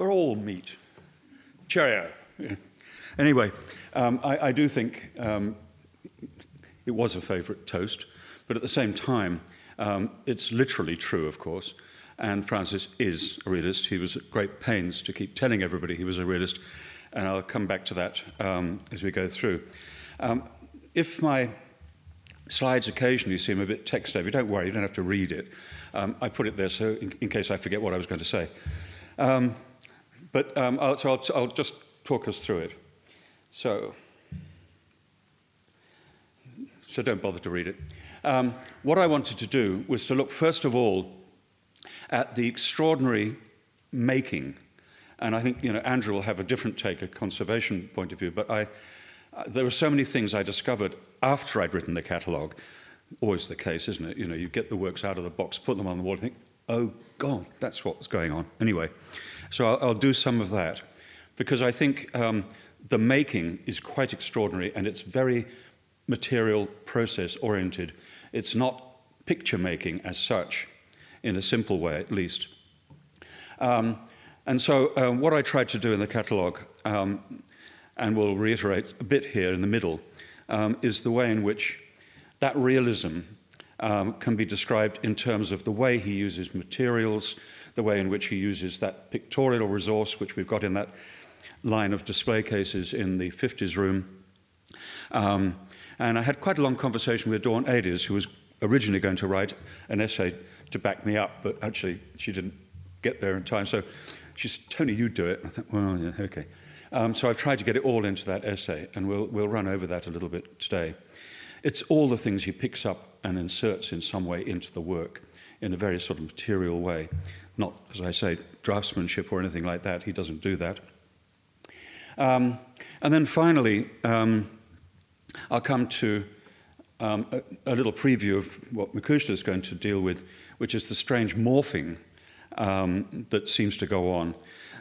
we're all meat. Cheerio. Yeah. Anyway, um, I, I, do think um, it was a favourite toast, but at the same time, um, it's literally true, of course. And Francis is a realist. He was at great pains to keep telling everybody he was a realist, and I'll come back to that um, as we go through. Um, if my slides occasionally seem a bit text heavy, don't worry, you don't have to read it. Um, I put it there so in, in, case I forget what I was going to say. But um, I'll, so I'll, I'll just talk us through it. So, so don't bother to read it. Um, what I wanted to do was to look, first of all, at the extraordinary making. And I think you know, Andrew will have a different take, a conservation point of view, but I, uh, there were so many things I discovered after I'd written the catalogue. Always the case, isn't it? You know, you get the works out of the box, put them on the wall, and think, oh, God, that's what's going on. Anyway, so I'll, I'll do some of that because I think um, the making is quite extraordinary and it's very material process oriented. It's not picture making as such, in a simple way at least. Um, and so, um, what I tried to do in the catalogue, um, and will reiterate a bit here in the middle, um, is the way in which that realism um, can be described in terms of the way he uses materials, the way in which he uses that pictorial resource, which we've got in that line of display cases in the 50s room. Um, and I had quite a long conversation with Dawn Ades, who was originally going to write an essay to back me up, but actually she didn't get there in time. So she said, Tony, you do it. I thought, well, yeah, okay. Um, so I've tried to get it all into that essay, and we'll, we'll run over that a little bit today. It's all the things he picks up and inserts in some way into the work in a very sort of material way. Not, as I say, draftsmanship or anything like that. He doesn't do that. Um, and then finally, um, I'll come to um, a, a, little preview of what Mukushta is going to deal with, which is the strange morphing um, that seems to go on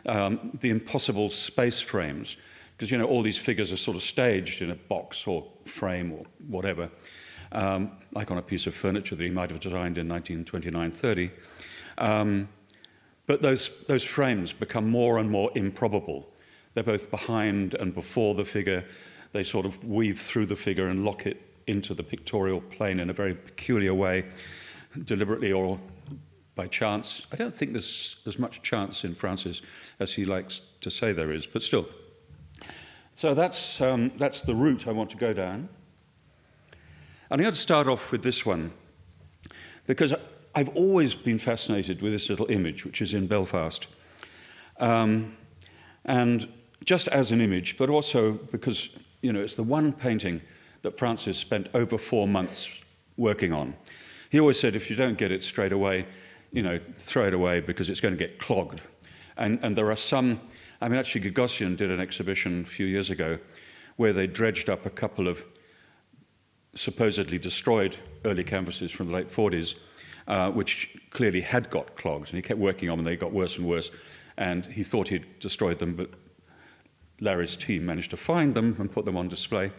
um, the impossible space frames, because you know all these figures are sort of staged in a box or frame or whatever, um, like on a piece of furniture that he might have designed in 1929-30. But those, those frames become more and more improbable. They're both behind and before the figure. They sort of weave through the figure and lock it into the pictorial plane in a very peculiar way, deliberately or by chance. I don't think there's as much chance in Francis as he likes to say there is, but still. So that's, um, that's the route I want to go down. And I'm going to start off with this one because I've always been fascinated with this little image, which is in Belfast. Um, and just as an image, but also because, you know, it's the one painting that Francis spent over four months working on. He always said, if you don't get it straight away, you know, throw it away because it's going to get clogged. And, and there are some, I mean, actually, Gagosian did an exhibition a few years ago where they dredged up a couple of supposedly destroyed early canvases from the late 40s, uh, which clearly had got clogs, and he kept working on them, and they got worse and worse. And he thought he'd destroyed them, but Larry's team managed to find them and put them on display.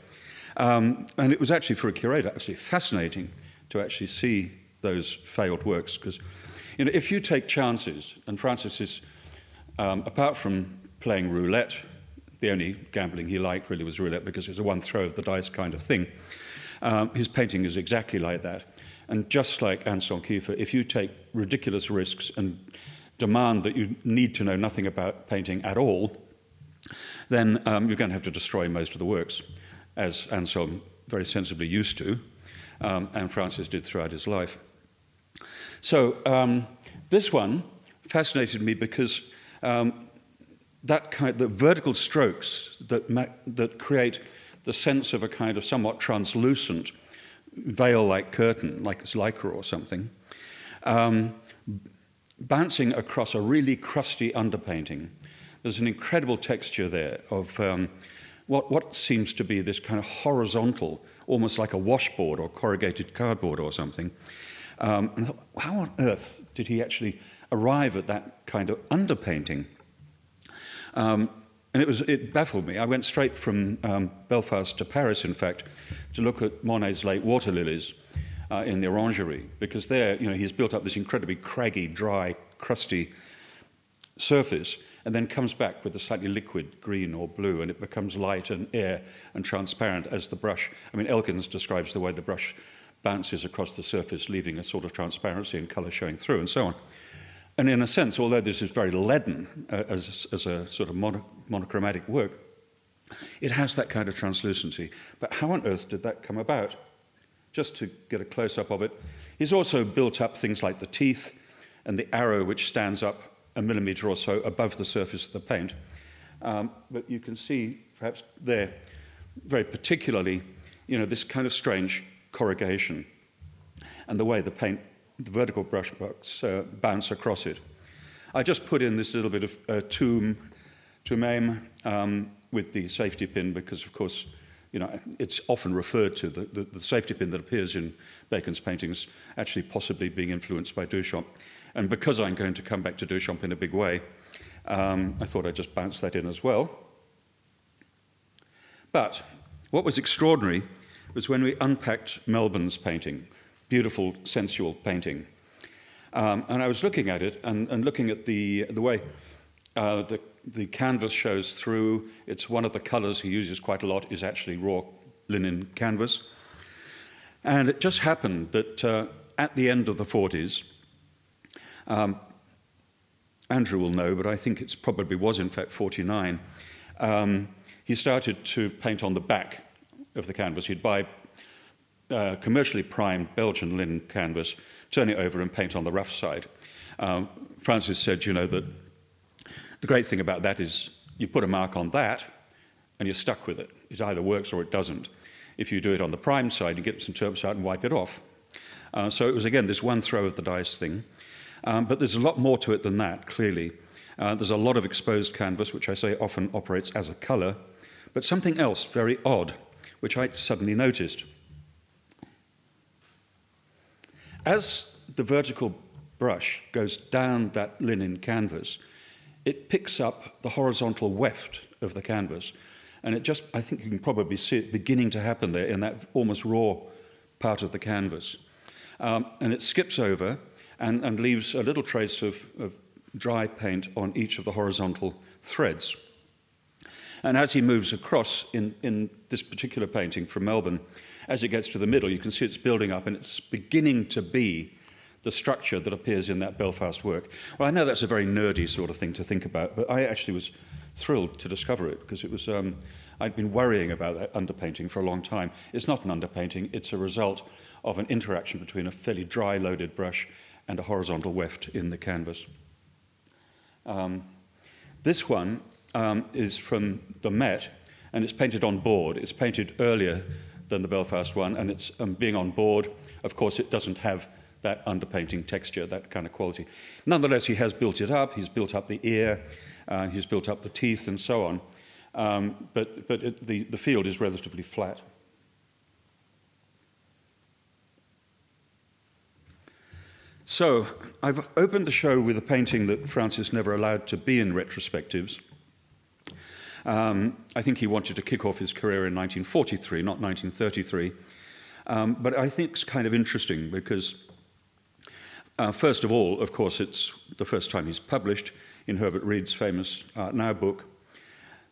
Um, and it was actually, for a curator, actually fascinating to actually see those failed works because you know, if you take chances, and Francis is, um, apart from playing roulette, the only gambling he liked really was roulette because it was a one throw of the dice kind of thing. Um, his painting is exactly like that. And just like Anselm Kiefer, if you take ridiculous risks and demand that you need to know nothing about painting at all, then um, you're going to have to destroy most of the works, as Anselm very sensibly used to, um, and Francis did throughout his life. So um, this one fascinated me because um, that kind, the vertical strokes that, that create the sense of a kind of somewhat translucent veil-like curtain, like it's lycra or something, um, bouncing across a really crusty underpainting. There's an incredible texture there of um, what, what seems to be this kind of horizontal, almost like a washboard or corrugated cardboard or something, um, and how on earth did he actually arrive at that kind of underpainting? Um, and it, was, it baffled me. I went straight from um, Belfast to Paris, in fact, to look at Monet's late water lilies uh, in the orangery, because there, you know, he's built up this incredibly craggy, dry, crusty surface. and then comes back with a slightly liquid green or blue, and it becomes light and air and transparent as the brush. I mean, Elkins describes the way the brush bounces across the surface, leaving a sort of transparency and colour showing through, and so on. And in a sense, although this is very leaden uh, as, as a sort of mono, monochromatic work, it has that kind of translucency. But how on earth did that come about? Just to get a close up of it. He's also built up things like the teeth and the arrow, which stands up a millimetre or so above the surface of the paint. Um, but you can see, perhaps there, very particularly, you know, this kind of strange corrugation and the way the paint, the vertical brush strokes uh, bounce across it. I just put in this little bit of uh, tomb, tomame um, with the safety pin because, of course, you know, it's often referred to, the, the, the, safety pin that appears in Bacon's paintings actually possibly being influenced by Duchamp. And because I'm going to come back to Duchamp in a big way, um, I thought I'd just bounce that in as well. But what was extraordinary was when we unpacked Melbourne's painting, beautiful, sensual painting. Um, and I was looking at it and, and looking at the, the way uh, the, the canvas shows through. It's one of the colors he uses quite a lot is actually raw linen canvas. And it just happened that uh, at the end of the 40s, um, Andrew will know, but I think it probably was in fact 49. Um, he started to paint on the back of the canvas. He'd buy uh, commercially primed Belgian linen canvas, turn it over, and paint on the rough side. Um, Francis said, you know, that the great thing about that is you put a mark on that and you're stuck with it. It either works or it doesn't. If you do it on the prime side, you get some turps out and wipe it off. Uh, so it was, again, this one throw of the dice thing. Um, but there's a lot more to it than that, clearly. Uh, there's a lot of exposed canvas, which I say often operates as a colour, but something else very odd, which I suddenly noticed. As the vertical brush goes down that linen canvas, it picks up the horizontal weft of the canvas. And it just, I think you can probably see it beginning to happen there in that almost raw part of the canvas. Um, and it skips over and, and leaves a little trace of, of dry paint on each of the horizontal threads. And as he moves across in, in this particular painting from Melbourne, as it gets to the middle, you can see it's building up and it's beginning to be the structure that appears in that Belfast work. Well, I know that's a very nerdy sort of thing to think about, but I actually was thrilled to discover it because it was. Um, I'd been worrying about that underpainting for a long time. It's not an underpainting, it's a result of an interaction between a fairly dry loaded brush and a horizontal weft in the canvas. Um, this one um, is from the Met, and it's painted on board. It's painted earlier than the Belfast one, and it's um, being on board. Of course, it doesn't have that underpainting texture, that kind of quality. Nonetheless, he has built it up. He's built up the ear, uh, he's built up the teeth, and so on. Um, but but it, the, the field is relatively flat. So, I've opened the show with a painting that Francis never allowed to be in retrospectives. Um, I think he wanted to kick off his career in 1943, not 1933. Um, but I think it's kind of interesting because, uh, first of all, of course, it's the first time he's published in Herbert Read's famous Art Now book.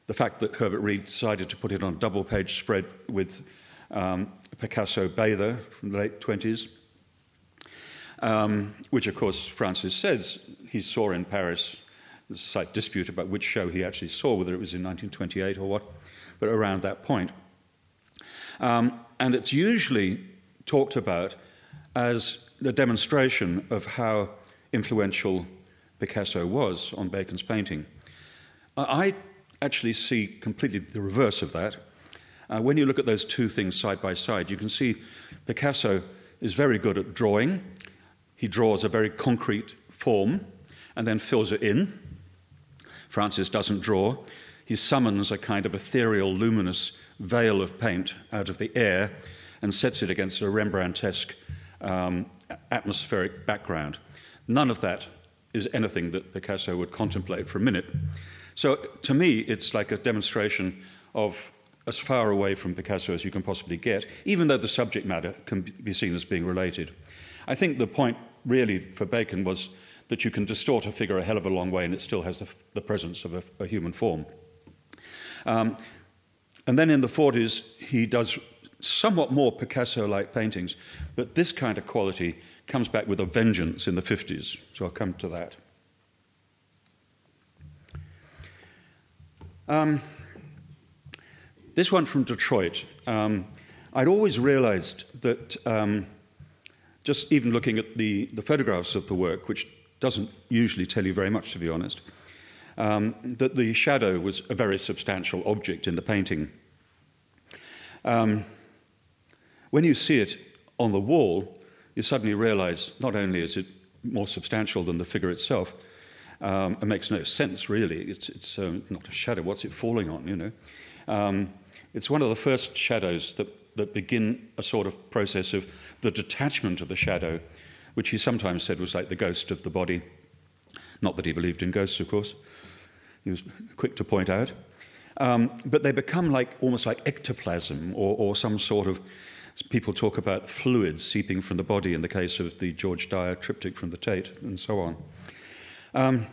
The fact that Herbert Read decided to put it on a double page spread with um, Picasso Bather from the late 20s um, which, of course, Francis says he saw in Paris. There's a slight dispute about which show he actually saw, whether it was in 1928 or what, but around that point. Um, and it's usually talked about as a demonstration of how influential Picasso was on Bacon's painting. I actually see completely the reverse of that. Uh, when you look at those two things side by side, you can see Picasso is very good at drawing he draws a very concrete form and then fills it in. Francis doesn't draw. He summons a kind of ethereal, luminous veil of paint out of the air and sets it against a Rembrandtesque um, atmospheric background. None of that is anything that Picasso would contemplate for a minute. So to me, it's like a demonstration of as far away from Picasso as you can possibly get, even though the subject matter can be seen as being related. I think the point really for Bacon was that you can distort a figure a hell of a long way and it still has the, the presence of a, a human form. Um, and then in the 40s, he does somewhat more Picasso like paintings, but this kind of quality comes back with a vengeance in the 50s. So I'll come to that. Um, this one from Detroit. Um, I'd always realized that, um, just even looking at the, the photographs of the work, which doesn't usually tell you very much, to be honest, um, that the shadow was a very substantial object in the painting. Um, when you see it on the wall, you suddenly realize not only is it more substantial than the figure itself, um, it makes no sense really. It's, it's uh, not a shadow. What's it falling on? You know, um, it's one of the first shadows that, that begin a sort of process of the detachment of the shadow, which he sometimes said was like the ghost of the body. Not that he believed in ghosts, of course. He was quick to point out. Um, but they become like almost like ectoplasm or, or some sort of people talk about fluids seeping from the body in the case of the George Dyer triptych from the Tate and so on. Um,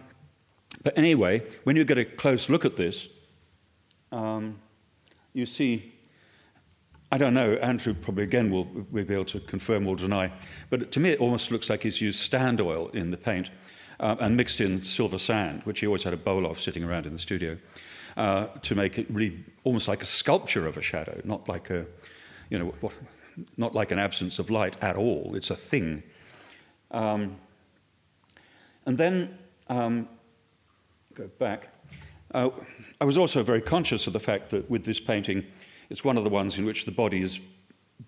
but anyway, when you get a close look at this, um, you see, I don't know, Andrew probably again will, will be able to confirm or deny, but to me it almost looks like he's used stand oil in the paint uh, and mixed in silver sand, which he always had a bowl of sitting around in the studio, uh, to make it really almost like a sculpture of a shadow, not like a, you know, what, not like an absence of light at all. It's a thing. Um, and then um, go back. Uh, I was also very conscious of the fact that with this painting, it's one of the ones in which the body is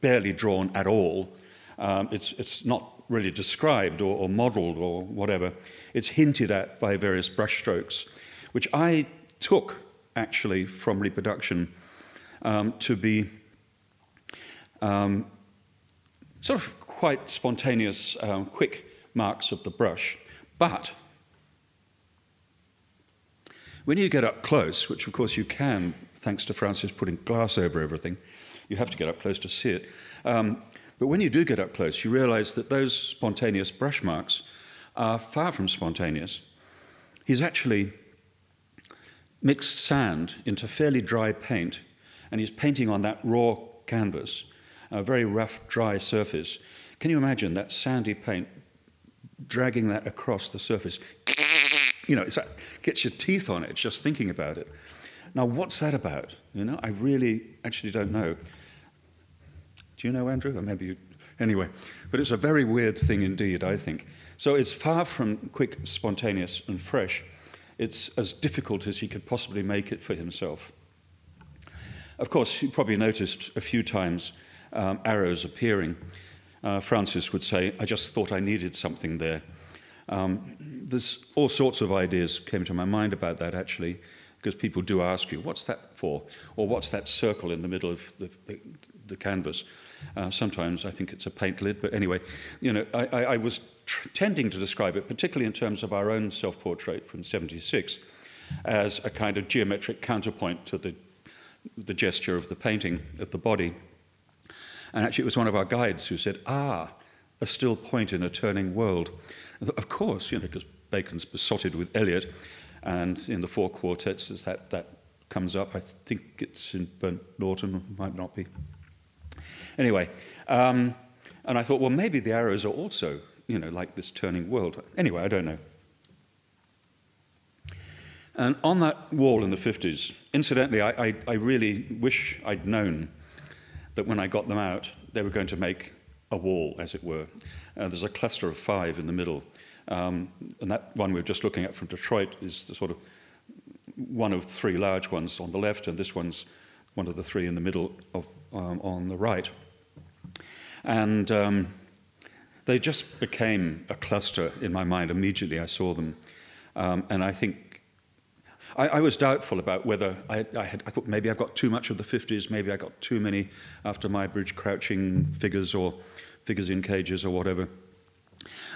barely drawn at all. Um, it's, it's not really described or, or modeled or whatever. It's hinted at by various brushstrokes, which I took actually from reproduction um, to be um, sort of quite spontaneous, um, quick marks of the brush. But when you get up close, which of course you can, thanks to Francis putting glass over everything, you have to get up close to see it. Um, but when you do get up close, you realize that those spontaneous brush marks are far from spontaneous. He's actually mixed sand into fairly dry paint, and he's painting on that raw canvas, a very rough, dry surface. Can you imagine that sandy paint dragging that across the surface? you know, it gets your teeth on it just thinking about it. Now, what's that about? You know, I really actually don't know. Do you know, Andrew? Or maybe you. Anyway, but it's a very weird thing indeed, I think. So it's far from quick, spontaneous, and fresh. It's as difficult as he could possibly make it for himself. Of course, you probably noticed a few times um, arrows appearing. Uh, Francis would say, I just thought I needed something there. Um, there's all sorts of ideas came to my mind about that actually, because people do ask you, what's that for? Or what's that circle in the middle of the, the, the canvas? Uh, sometimes I think it's a paint lid, but anyway, you know, I, I, I was tr- tending to describe it, particularly in terms of our own self portrait from 76, as a kind of geometric counterpoint to the, the gesture of the painting of the body. And actually, it was one of our guides who said, Ah, a still point in a turning world. Of course, you know, because Bacon's besotted with Eliot, and in the four quartets, as that, that comes up, I think it's in Burnt Norton, might not be. Anyway, um, and I thought, well, maybe the arrows are also, you know, like this turning world. Anyway, I don't know. And on that wall in the 50s, incidentally, I, I, I really wish I'd known that when I got them out, they were going to make a wall, as it were. Uh, there's a cluster of five in the middle. Um, and that one we're just looking at from Detroit is the sort of one of three large ones on the left, and this one's one of the three in the middle of, um, on the right. And um, they just became a cluster in my mind immediately I saw them. Um, and I think I, I, was doubtful about whether I, I, had, I thought maybe I've got too much of the 50s, maybe I got too many after Muybridge crouching figures or figures in cages or whatever.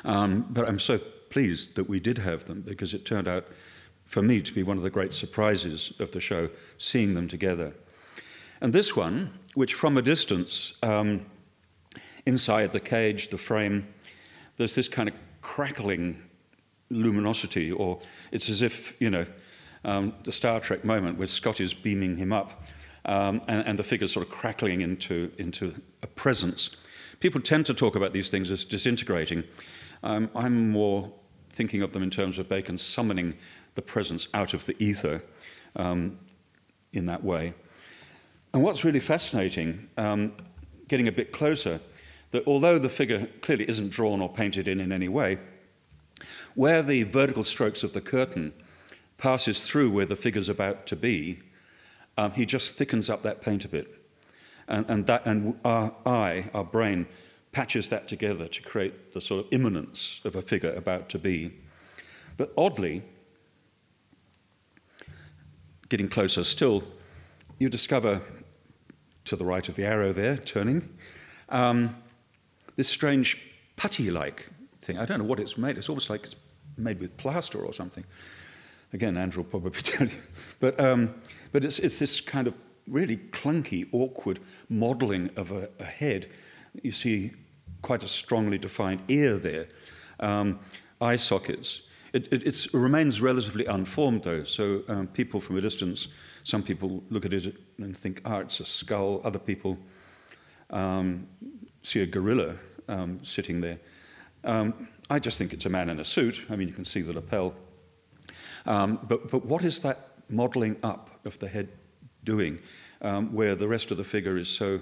Um, but I'm so pleased that we did have them because it turned out for me to be one of the great surprises of the show, seeing them together. And this one, which from a distance, um, inside the cage, the frame, there's this kind of crackling luminosity, or it's as if, you know, um, the Star Trek moment where Scott is beaming him up um, and, and the figure's sort of crackling into, into a presence. People tend to talk about these things as disintegrating. Um, I'm more thinking of them in terms of Bacon summoning the presence out of the ether um, in that way. And what's really fascinating, um, getting a bit closer, that although the figure clearly isn't drawn or painted in in any way, where the vertical strokes of the curtain passes through where the figure's about to be, um, he just thickens up that paint a bit. And, and, that, and our eye, our brain, patches that together to create the sort of imminence of a figure about to be. But oddly, getting closer still, you discover to the right of the arrow there, turning, um, this strange putty like thing. I don't know what it's made. It's almost like it's made with plaster or something. Again, Andrew will probably tell you. But, um, but it's, it's this kind of really clunky, awkward modeling of a, a head. You see quite a strongly defined ear there, um, eye sockets. It, it remains relatively unformed, though, so um, people from a distance, some people look at it and think, ah, it's a skull. Other people um, see a gorilla um, sitting there. Um, I just think it's a man in a suit. I mean, you can see the lapel. Um, but, but what is that modeling up of the head doing, um, where the rest of the figure is so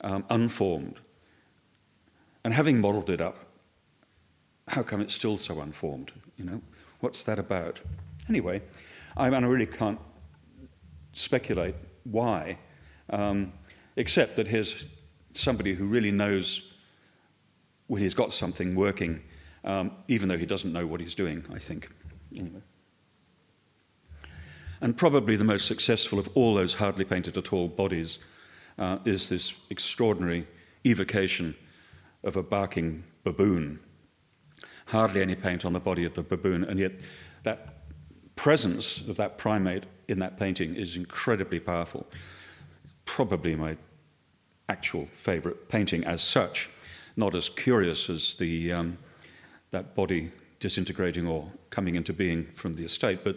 um, unformed? And having modeled it up, how come it's still so unformed? You know, what's that about? Anyway, I, mean, I really can't speculate why, um, except that here's somebody who really knows when he's got something working, um, even though he doesn't know what he's doing, I think. Anyway. And probably the most successful of all those hardly painted at all bodies uh, is this extraordinary evocation of a barking baboon. Hardly any paint on the body of the baboon, and yet that presence of that primate in that painting is incredibly powerful. Probably my actual favorite painting as such, not as curious as the, um, that body disintegrating or coming into being from the estate, but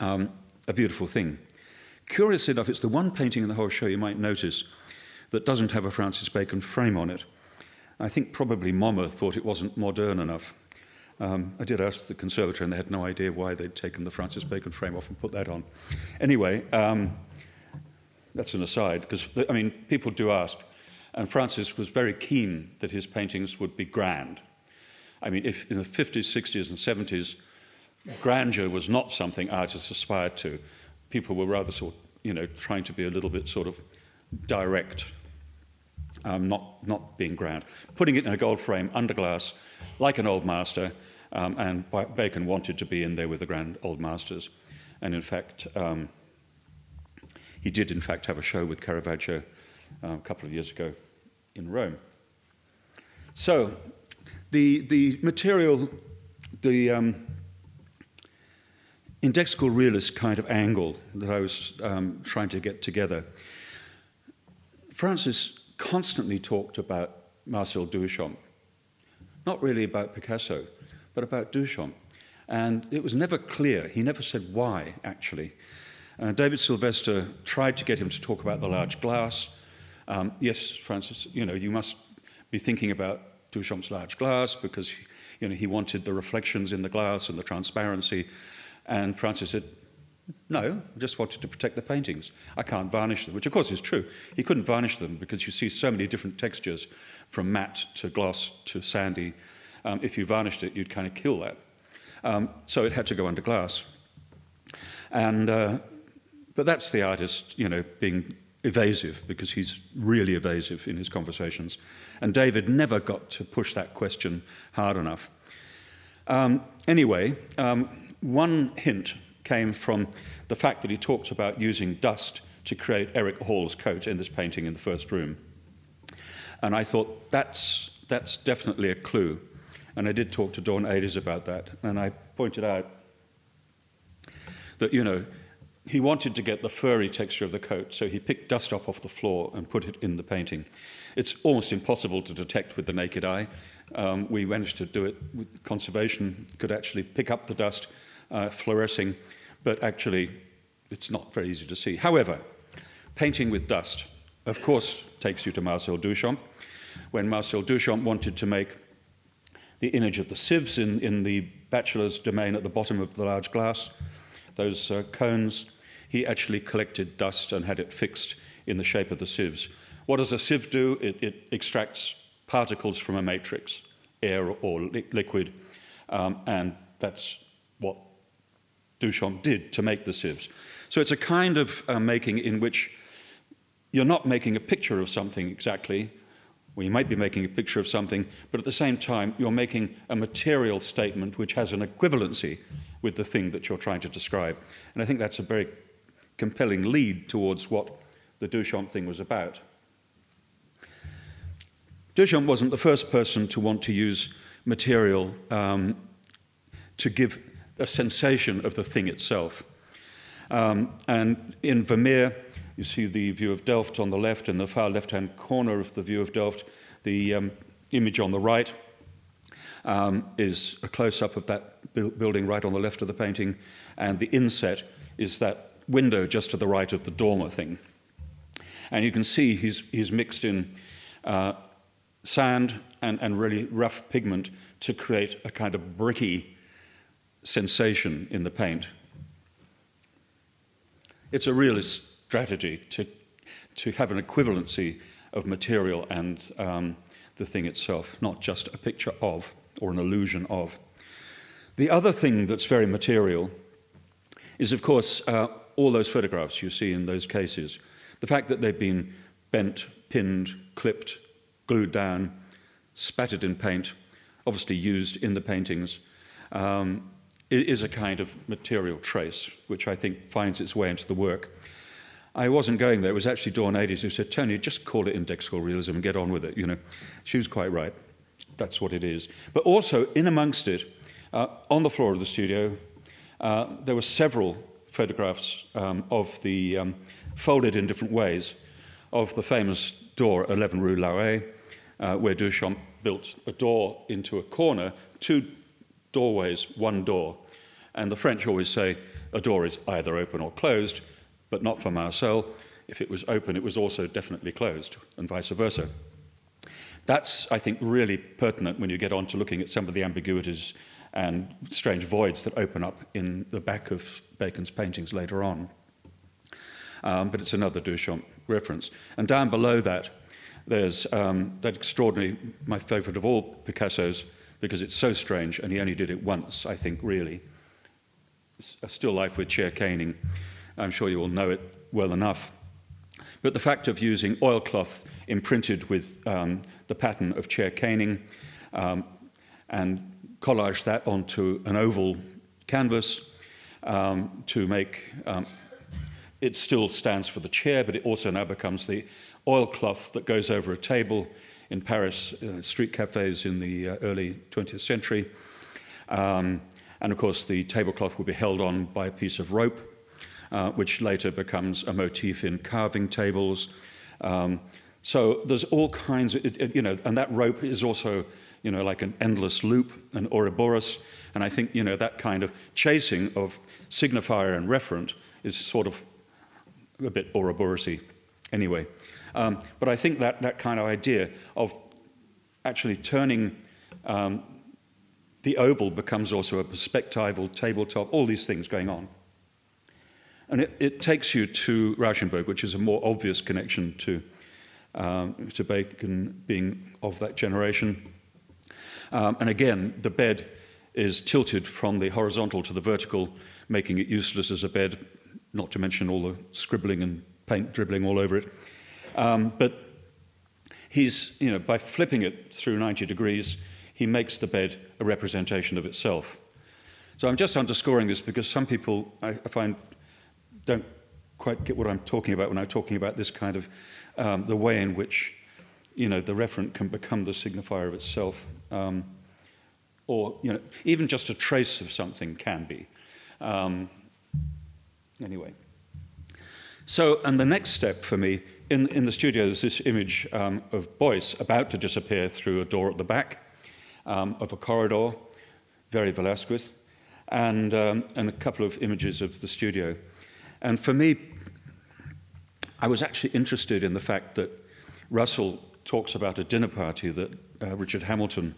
um, a beautiful thing. Curious enough, it's the one painting in the whole show you might notice that doesn't have a Francis Bacon frame on it. I think probably MoMA thought it wasn't modern enough. Um, I did ask the conservatory, and they had no idea why they'd taken the Francis Bacon frame off and put that on. Anyway, um, that's an aside, because, I mean, people do ask, and Francis was very keen that his paintings would be grand. I mean, if in the 50s, 60s, and 70s, grandeur was not something artists aspired to, people were rather sort you know, trying to be a little bit sort of direct, um, not, not being grand. Putting it in a gold frame under glass, like an old master, um, and Bacon wanted to be in there with the grand old masters. And in fact, um, he did in fact have a show with Caravaggio uh, a couple of years ago in Rome. So, the, the material, the um, indexical realist kind of angle that I was um, trying to get together, Francis constantly talked about Marcel Duchamp, not really about Picasso, but about Duchamp. And it was never clear, he never said why, actually. Uh, David Sylvester tried to get him to talk about the large glass. Um, yes, Francis, you know, you must be thinking about Duchamp's large glass because, you know, he wanted the reflections in the glass and the transparency. And Francis said, no, I just wanted to protect the paintings. I can't varnish them, which of course is true. He couldn't varnish them because you see so many different textures from matte to gloss to sandy. Um, if you varnished it, you'd kind of kill that. Um, so it had to go under glass. And, uh, but that's the artist, you know, being evasive because he's really evasive in his conversations. And David never got to push that question hard enough. Um, anyway, um, one hint came from the fact that he talked about using dust to create Eric Hall's coat in this painting in the first room. And I thought, that's, that's definitely a clue. And I did talk to Dawn Ades about that. And I pointed out that, you know, he wanted to get the furry texture of the coat, so he picked dust up off the floor and put it in the painting. It's almost impossible to detect with the naked eye. Um, we managed to do it with conservation, could actually pick up the dust uh, fluorescing, but actually it's not very easy to see. However, painting with dust, of course, takes you to Marcel Duchamp. When Marcel Duchamp wanted to make the image of the sieves in, in the bachelor's domain at the bottom of the large glass, those uh, cones, he actually collected dust and had it fixed in the shape of the sieves. What does a sieve do? It, it extracts particles from a matrix, air or li- liquid, um, and that's Duchamp did to make the sieves. So it's a kind of uh, making in which you're not making a picture of something exactly, well, you might be making a picture of something, but at the same time, you're making a material statement which has an equivalency with the thing that you're trying to describe. And I think that's a very compelling lead towards what the Duchamp thing was about. Duchamp wasn't the first person to want to use material um, to give a sensation of the thing itself. Um, and in Vermeer, you see the view of Delft on the left, in the far left hand corner of the view of Delft, the um, image on the right um, is a close up of that bu- building right on the left of the painting, and the inset is that window just to the right of the dormer thing. And you can see he's, he's mixed in uh, sand and, and really rough pigment to create a kind of bricky sensation in the paint. It's a realist strategy to, to have an equivalency of material and um, the thing itself, not just a picture of or an illusion of. The other thing that's very material is, of course, uh, all those photographs you see in those cases. The fact that they've been bent, pinned, clipped, glued down, spattered in paint, obviously used in the paintings, um, is a kind of material trace, which I think finds its way into the work. I wasn't going there. It was actually Dawn Ades who said, Tony, just call it indexical realism and get on with it. You know, she was quite right. That's what it is. But also, in amongst it, uh, on the floor of the studio, uh, there were several photographs um, of the, um, folded in different ways, of the famous door, 11 Rue Larrey, uh, where Duchamp built a door into a corner, two doorways, one door. And the French always say a door is either open or closed, but not for Marcel. If it was open, it was also definitely closed, and vice versa. That's, I think, really pertinent when you get on to looking at some of the ambiguities and strange voids that open up in the back of Bacon's paintings later on. Um, but it's another Duchamp reference. And down below that, there's um, that extraordinary, my favorite of all Picasso's, because it's so strange, and he only did it once, I think, really. A still life with chair caning. I'm sure you all know it well enough. But the fact of using oilcloth imprinted with um, the pattern of chair caning um, and collage that onto an oval canvas um, to make um, it still stands for the chair, but it also now becomes the oilcloth that goes over a table in Paris uh, street cafes in the uh, early 20th century. Um, and of course, the tablecloth would be held on by a piece of rope, uh, which later becomes a motif in carving tables. Um, so there's all kinds of, it, it, you know, and that rope is also, you know, like an endless loop, an Ouroboros. And I think, you know, that kind of chasing of signifier and referent is sort of a bit Ouroborosy anyway. Um, but I think that, that kind of idea of actually turning um, the oval becomes also a perspectival tabletop, all these things going on. And it, it takes you to Rauschenberg, which is a more obvious connection to, um, to Bacon being of that generation. Um, and again, the bed is tilted from the horizontal to the vertical, making it useless as a bed, not to mention all the scribbling and paint dribbling all over it. Um, but he's, you know, by flipping it through 90 degrees, he makes the bed a representation of itself. So I'm just underscoring this because some people I, find don't quite get what I'm talking about when I'm talking about this kind of um, the way in which you know the referent can become the signifier of itself, um, or you know even just a trace of something can be. Um, anyway, So, and the next step for me, in, in the studio, there's this image um, of Beuys about to disappear through a door at the back um, of a corridor, very Velasquez, and, um, and a couple of images of the studio. And for me, I was actually interested in the fact that Russell talks about a dinner party that uh, Richard Hamilton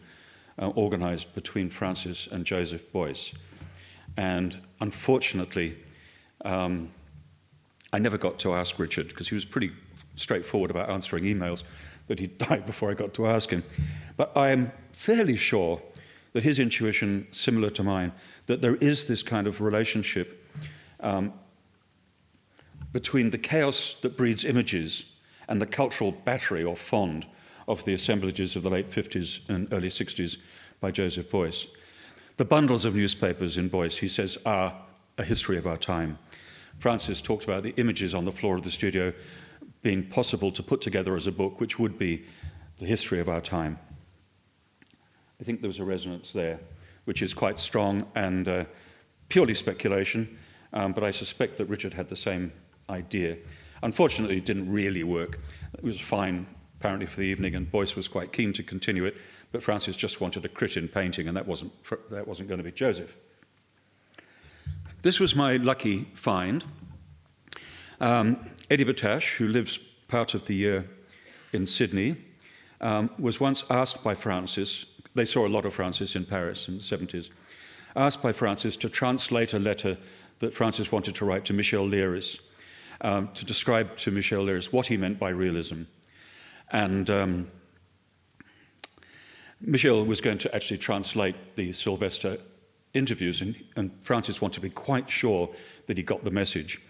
uh, organized between Francis and Joseph Beuys. And unfortunately, um, I never got to ask Richard because he was pretty straightforward about answering emails, that he died before I got to ask him. But I am fairly sure that his intuition, similar to mine, that there is this kind of relationship um, between the chaos that breeds images and the cultural battery or fond of the assemblages of the late 50s and early 60s by Joseph Beuys. The bundles of newspapers in Beuys, he says, are a history of our time. Francis talked about the images on the floor of the studio being possible to put together as a book, which would be the history of our time. I think there was a resonance there, which is quite strong and uh, purely speculation, um, but I suspect that Richard had the same idea. Unfortunately, it didn't really work. It was fine, apparently, for the evening, and Beuys was quite keen to continue it, but Francis just wanted a crit in painting, and that wasn't, that wasn't going to be Joseph. This was my lucky find. Um, Eddie Batache, who lives part of the year in Sydney, um, was once asked by Francis, they saw a lot of Francis in Paris in the 70s, asked by Francis to translate a letter that Francis wanted to write to Michel Leiris, um, to describe to Michel Leiris what he meant by realism. And um, Michel was going to actually translate the Sylvester interviews, and, and Francis wanted to be quite sure that he got the message.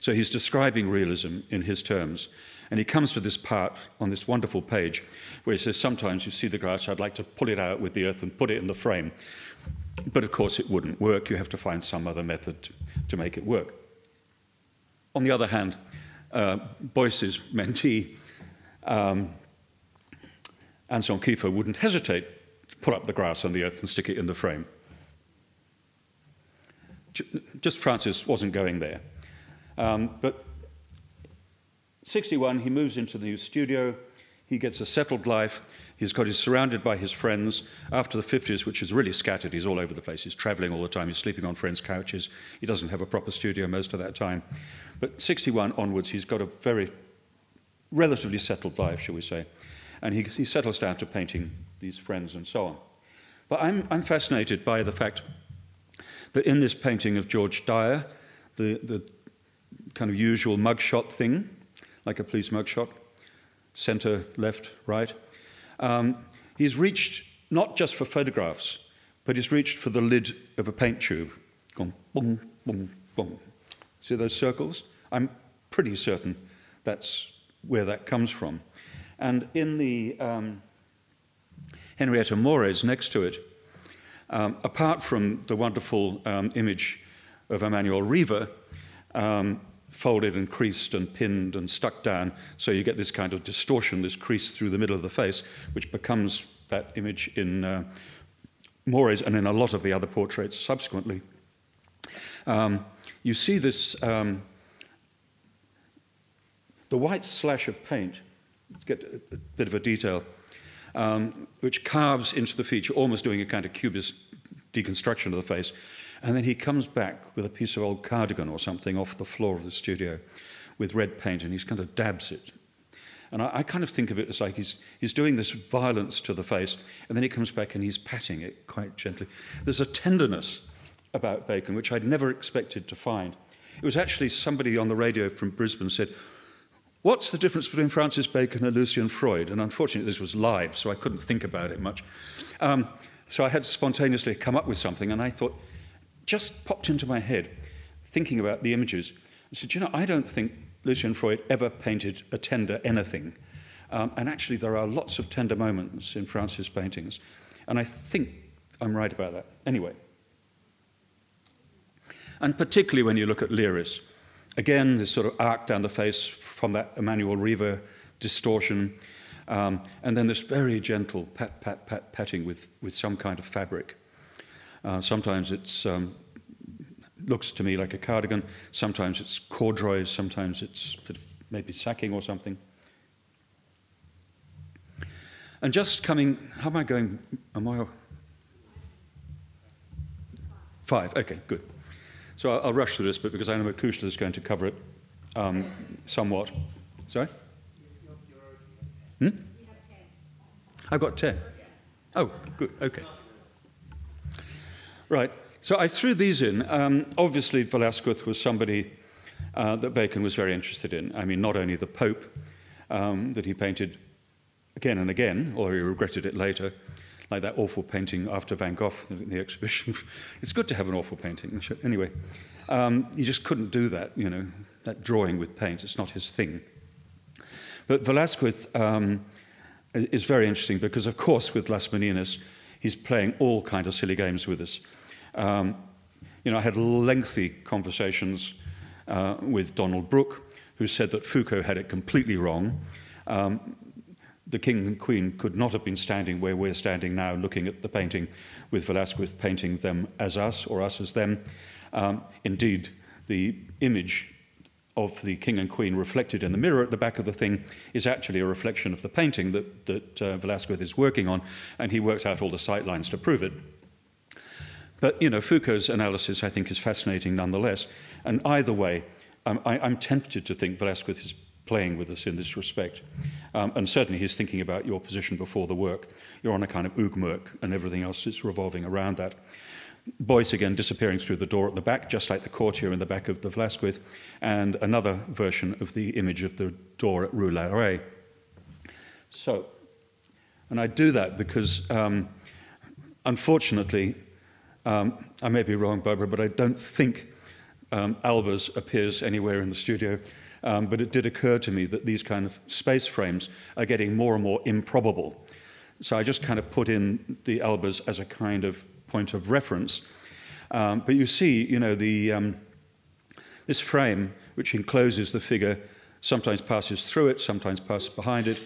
So he's describing realism in his terms. And he comes to this part on this wonderful page where he says, Sometimes you see the grass, I'd like to pull it out with the earth and put it in the frame. But of course, it wouldn't work. You have to find some other method to make it work. On the other hand, uh, Beuys's mentee, um, Anselm Kiefer, wouldn't hesitate to pull up the grass on the earth and stick it in the frame. Just Francis wasn't going there. Um, but 61, he moves into the new studio. He gets a settled life. He's got he's surrounded by his friends. After the 50s, which is really scattered, he's all over the place. He's traveling all the time. He's sleeping on friends' couches. He doesn't have a proper studio most of that time. But 61 onwards, he's got a very relatively settled life, shall we say. And he, he settles down to painting these friends and so on. But I'm, I'm fascinated by the fact that in this painting of George Dyer, the, the kind of usual mugshot thing, like a police mugshot, center, left, right. Um, he's reached not just for photographs, but he's reached for the lid of a paint tube. Gone boom, boom, boom. See those circles? I'm pretty certain that's where that comes from. And in the um, Henrietta Moraes next to it, um, apart from the wonderful um, image of Emmanuelle Riva, um, folded and creased and pinned and stuck down. So you get this kind of distortion, this crease through the middle of the face, which becomes that image in uh, Moraes and in a lot of the other portraits subsequently. Um, you see this, um, the white slash of paint, let's get a, bit of a detail, um, which carves into the feature, almost doing a kind of cubist deconstruction of the face. And then he comes back with a piece of old cardigan or something off the floor of the studio with red paint and he's kind of dabs it. And I, I, kind of think of it as like he's, he's doing this violence to the face and then he comes back and he's patting it quite gently. There's a tenderness about Bacon which I'd never expected to find. It was actually somebody on the radio from Brisbane said, What's the difference between Francis Bacon and Lucian Freud? And unfortunately, this was live, so I couldn't think about it much. Um, so I had spontaneously come up with something, and I thought, just popped into my head thinking about the images. I said, you know, I don't think Lucian Freud ever painted a tender anything. Um, and actually, there are lots of tender moments in Francis' paintings. And I think I'm right about that. Anyway. And particularly when you look at Leiris. Again, this sort of arc down the face from that Emmanuelle Riva distortion. Um, and then this very gentle pat, pat, pat, patting with, with some kind of fabric. Uh, sometimes it's um, looks to me like a cardigan. Sometimes it's corduroy, sometimes it's maybe sacking or something. And just coming, how am I going? Am I? Five, okay, good. So I'll, rush through this bit because I know Akushla is going to cover it um, somewhat. Sorry? Hmm? I've got 10. Oh, good, okay. Right, so I threw these in. Um, obviously, Velasquez was somebody uh, that Bacon was very interested in. I mean, not only the Pope um, that he painted again and again, although he regretted it later, like that awful painting after Van Gogh, the, the exhibition. it's good to have an awful painting. Anyway, um, he just couldn't do that, you know, that drawing with paint. It's not his thing. But Velasquez um, is very interesting because, of course, with Las Meninas, he's playing all kind of silly games with us. Um, you know, I had lengthy conversations uh, with Donald Brooke, who said that Foucault had it completely wrong. Um, the king and queen could not have been standing where we're standing now, looking at the painting with Velasquez painting them as us or us as them. Um, indeed, the image of the king and queen reflected in the mirror at the back of the thing is actually a reflection of the painting that, that uh, Velasquez is working on, and he worked out all the sight lines to prove it. But, you know, Foucault's analysis, I think, is fascinating nonetheless. And either way, um, I, I'm tempted to think Velasquez is playing with us in this respect. Um, and certainly he's thinking about your position before the work. You're on a kind of oogmerk, and everything else is revolving around that. Beuys again disappearing through the door at the back, just like the courtier in the back of the Velasquez, and another version of the image of the door at Rue Larrey. So, and I do that because, um, unfortunately, um, I may be wrong, Barbara, but I don't think um, Albers appears anywhere in the studio. Um, but it did occur to me that these kind of space frames are getting more and more improbable. So I just kind of put in the Albers as a kind of point of reference. Um, but you see, you know, the, um, this frame, which encloses the figure, sometimes passes through it, sometimes passes behind it.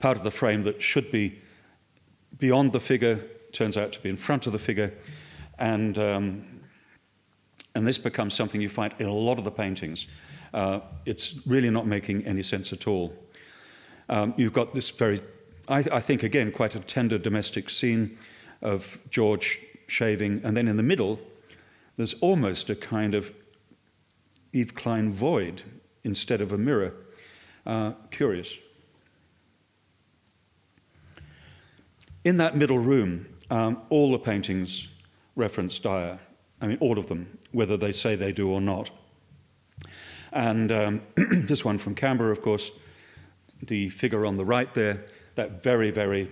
Part of the frame that should be beyond the figure turns out to be in front of the figure. And, um, and this becomes something you find in a lot of the paintings uh, it's really not making any sense at all. Um, you've got this very, I, I, think, again, quite a tender domestic scene of George shaving, and then in the middle, there's almost a kind of Yves Klein void instead of a mirror. Uh, curious. In that middle room, um, all the paintings reference Dyer. I mean, all of them, whether they say they do or not. And um, this one from Canberra, of course, the figure on the right there, that very, very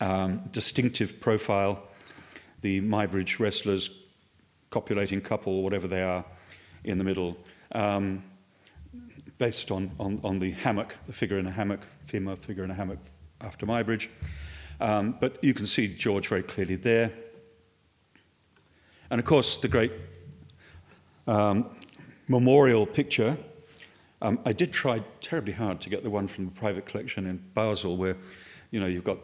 um, distinctive profile, the Muybridge wrestlers, copulating couple, whatever they are, in the middle, um, based on, on, on, the hammock, the figure in a hammock, female figure in a hammock after Muybridge. Um, but you can see George very clearly there. And of course, the great um, memorial picture. Um, I did try terribly hard to get the one from the private collection in Basel, where you know you've got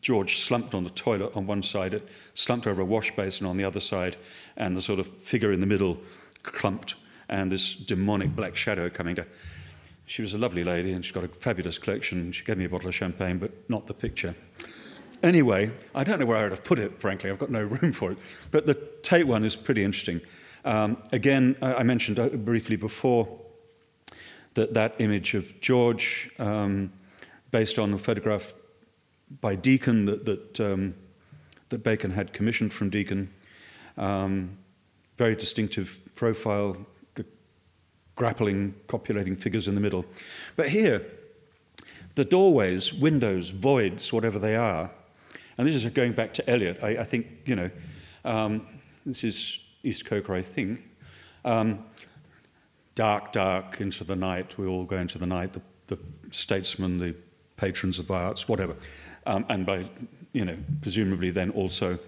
George slumped on the toilet on one side, it slumped over a wash basin on the other side, and the sort of figure in the middle clumped, and this demonic black shadow coming down. She was a lovely lady, and she's got a fabulous collection. She gave me a bottle of champagne, but not the picture. Anyway, I don't know where I would have put it, frankly. I've got no room for it. But the Tate one is pretty interesting. Um, again, I mentioned uh, briefly before that that image of George, um, based on a photograph by Deakin that, that, um, that Bacon had commissioned from Deakin, um, very distinctive profile, the grappling, copulating figures in the middle. But here, the doorways, windows, voids, whatever they are, and this is going back to Eliot. I, I think, you know, um, this is East Coker, I think. Um, dark, dark into the night. We all go into the night. The, the statesmen, the patrons of arts, whatever, um, and by you know presumably then also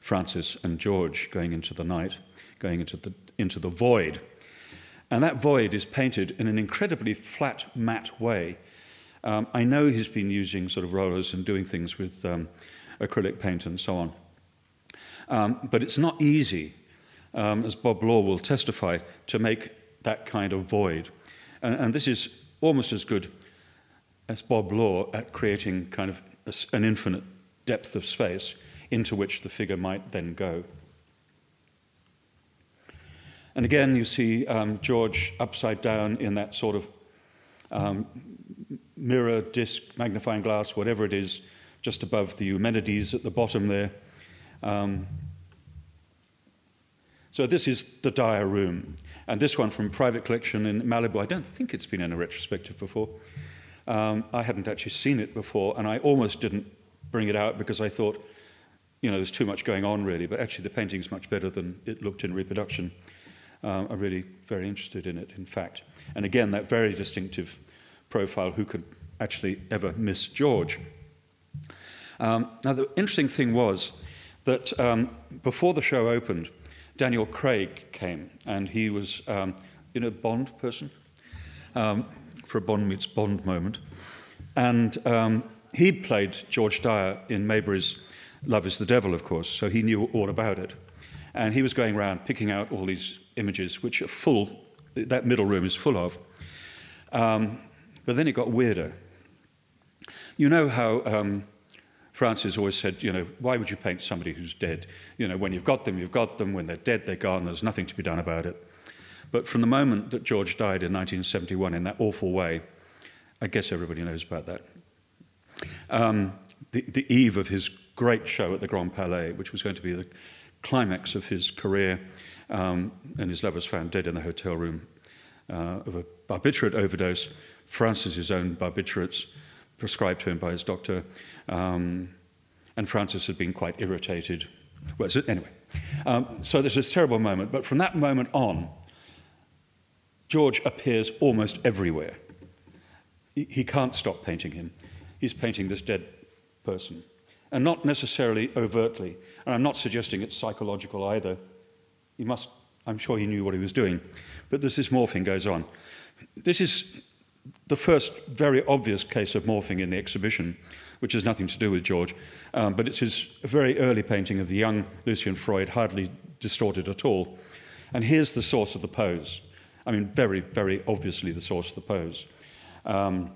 Francis and George going into the night, going into the into the void, and that void is painted in an incredibly flat, matte way. Um, I know he's been using sort of rollers and doing things with um, acrylic paint and so on. Um, but it's not easy um, as Bob Law will testify, to make that kind of void. And, and this is almost as good as Bob Law at creating kind of a, an infinite depth of space into which the figure might then go. And again, you see um, George upside down in that sort of um, mirror, disc, magnifying glass, whatever it is, just above the Eumenides at the bottom there. Um, so this is the Dyer room. And this one from private collection in Malibu, I don't think it's been in a retrospective before. Um, I hadn't actually seen it before, and I almost didn't bring it out because I thought, you know, there's too much going on really, but actually the painting's much better than it looked in reproduction. Um, I'm really very interested in it, in fact. And again, that very distinctive profile who could actually ever miss George. Um, now, the interesting thing was that um, before the show opened, Daniel Craig came, and he was, um, you know, Bond person um, for a Bond meets Bond moment. And um, he played George Dyer in Maybury's Love is the Devil, of course, so he knew all about it. And he was going around picking out all these images, which are full, that middle room is full of. Um, but then it got weirder. You know how um, Francis always said, you know, why would you paint somebody who's dead? You know, when you've got them, you've got them. When they're dead, they're gone. There's nothing to be done about it. But from the moment that George died in 1971 in that awful way, I guess everybody knows about that. Um, the, the eve of his great show at the Grand Palais, which was going to be the climax of his career, um, and his lover was found dead in the hotel room uh, of a barbiturate overdose. Francis's own barbiturates prescribed to him by his doctor, um, and Francis had been quite irritated. Well, so anyway, um, so there's this terrible moment, but from that moment on, George appears almost everywhere. He, he can't stop painting him. He's painting this dead person, and not necessarily overtly. And I'm not suggesting it's psychological either. He must, I'm sure he knew what he was doing. But there's this morphing goes on. This is the first very obvious case of morphing in the exhibition, which has nothing to do with George, um, but it's his very early painting of the young Lucian Freud, hardly distorted at all. And here's the source of the pose. I mean, very, very obviously the source of the pose. Um,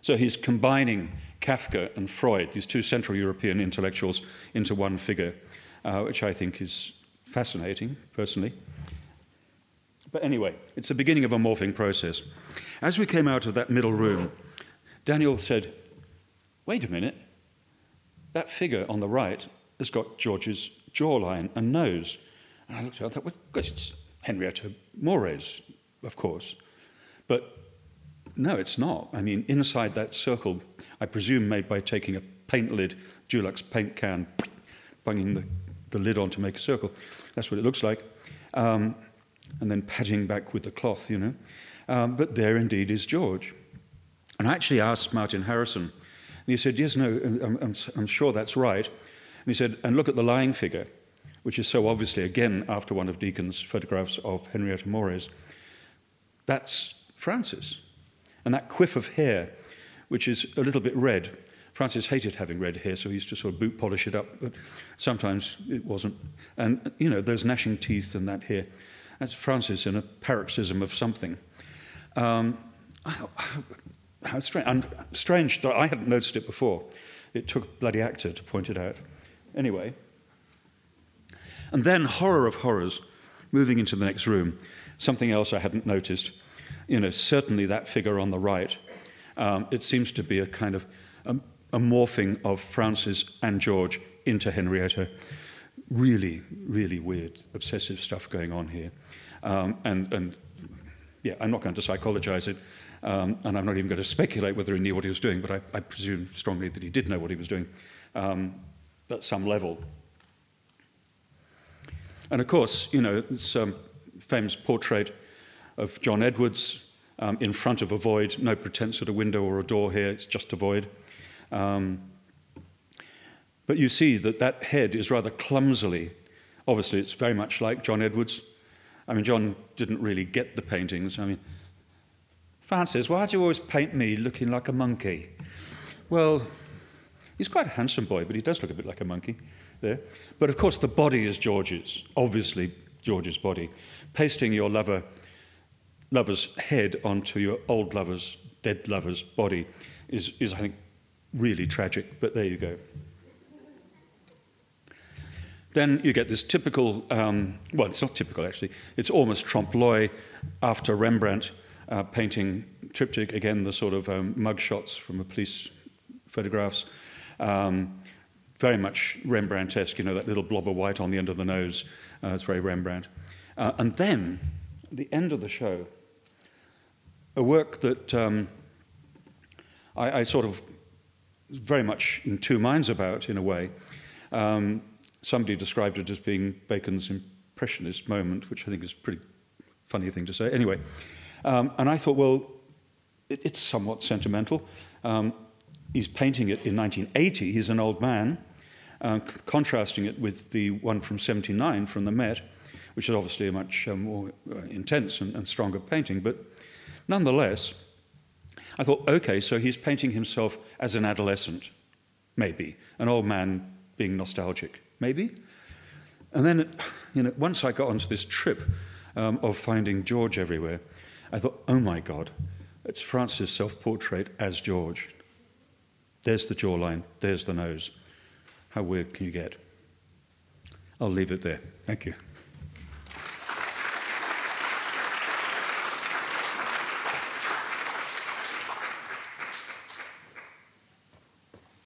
so he's combining Kafka and Freud, these two Central European intellectuals, into one figure, uh, which I think is fascinating, personally. But anyway, it's the beginning of a morphing process. As we came out of that middle room, Daniel said, Wait a minute, that figure on the right has got George's jawline and nose. And I looked at it, I thought, well, because it's Henrietta Moraes, of course. But no, it's not. I mean, inside that circle, I presume made by taking a paint lid, Dulux paint can, banging the, the lid on to make a circle. That's what it looks like. Um, and then patting back with the cloth, you know. Um, but there indeed is George. And I actually asked Martin Harrison, and he said, Yes, no, I'm, I'm, I'm sure that's right. And he said, And look at the lying figure, which is so obviously, again, after one of Deakin's photographs of Henrietta Moraes. That's Francis. And that quiff of hair, which is a little bit red, Francis hated having red hair, so he used to sort of boot polish it up, but sometimes it wasn't. And, you know, those gnashing teeth and that hair. That's Francis in a paroxysm of something. Um, how, strange. And strange that I hadn't noticed it before. It took a bloody actor to point it out. Anyway. And then, horror of horrors, moving into the next room, something else I hadn't noticed. You know, certainly that figure on the right, um, it seems to be a kind of a, a morphing of Francis and George into Henrietta. Really, really weird, obsessive stuff going on here. Um, and, and yeah, I'm not going to psychologize it, um, and I'm not even going to speculate whether he knew what he was doing, but I, I presume strongly that he did know what he was doing um, at some level. And of course, you know, this um, famous portrait of John Edwards um, in front of a void, no pretense at a window or a door here, it's just a void. Um, but you see that that head is rather clumsily, obviously, it's very much like John Edwards. I mean, John didn't really get the paintings. I mean, Francis, why do you always paint me looking like a monkey? Well, he's quite a handsome boy, but he does look a bit like a monkey. there. But of course, the body is George's, obviously George's body. Pasting your lover, lover's head onto your old lover's, dead lover's body is, is, I think, really tragic, but there you go. Then you get this typical, um, well, it's not typical actually, it's almost trompe l'oeil after Rembrandt uh, painting triptych, again, the sort of um, mug shots from the police photographs. Um, very much Rembrandtesque, you know, that little blob of white on the end of the nose. Uh, it's very Rembrandt. Uh, and then, the end of the show, a work that um, I, I, sort of very much in two minds about, in a way. Um, somebody described it as being Bacon's impressionist moment, which I think is a pretty funny thing to say. Anyway, um, and I thought, well, it, it's somewhat sentimental. Um, he's painting it in 1980. He's an old man, uh, c- contrasting it with the one from 79 from the Met, which is obviously a much uh, more uh, intense and, and stronger painting. But nonetheless, I thought, okay, so he's painting himself as an adolescent, maybe, an old man being nostalgic, maybe. And then, you know, once I got onto this trip um, of finding George everywhere, I thought, oh my God, it's Francis' self portrait as George. There's the jawline, there's the nose. How weird can you get? I'll leave it there. Thank you.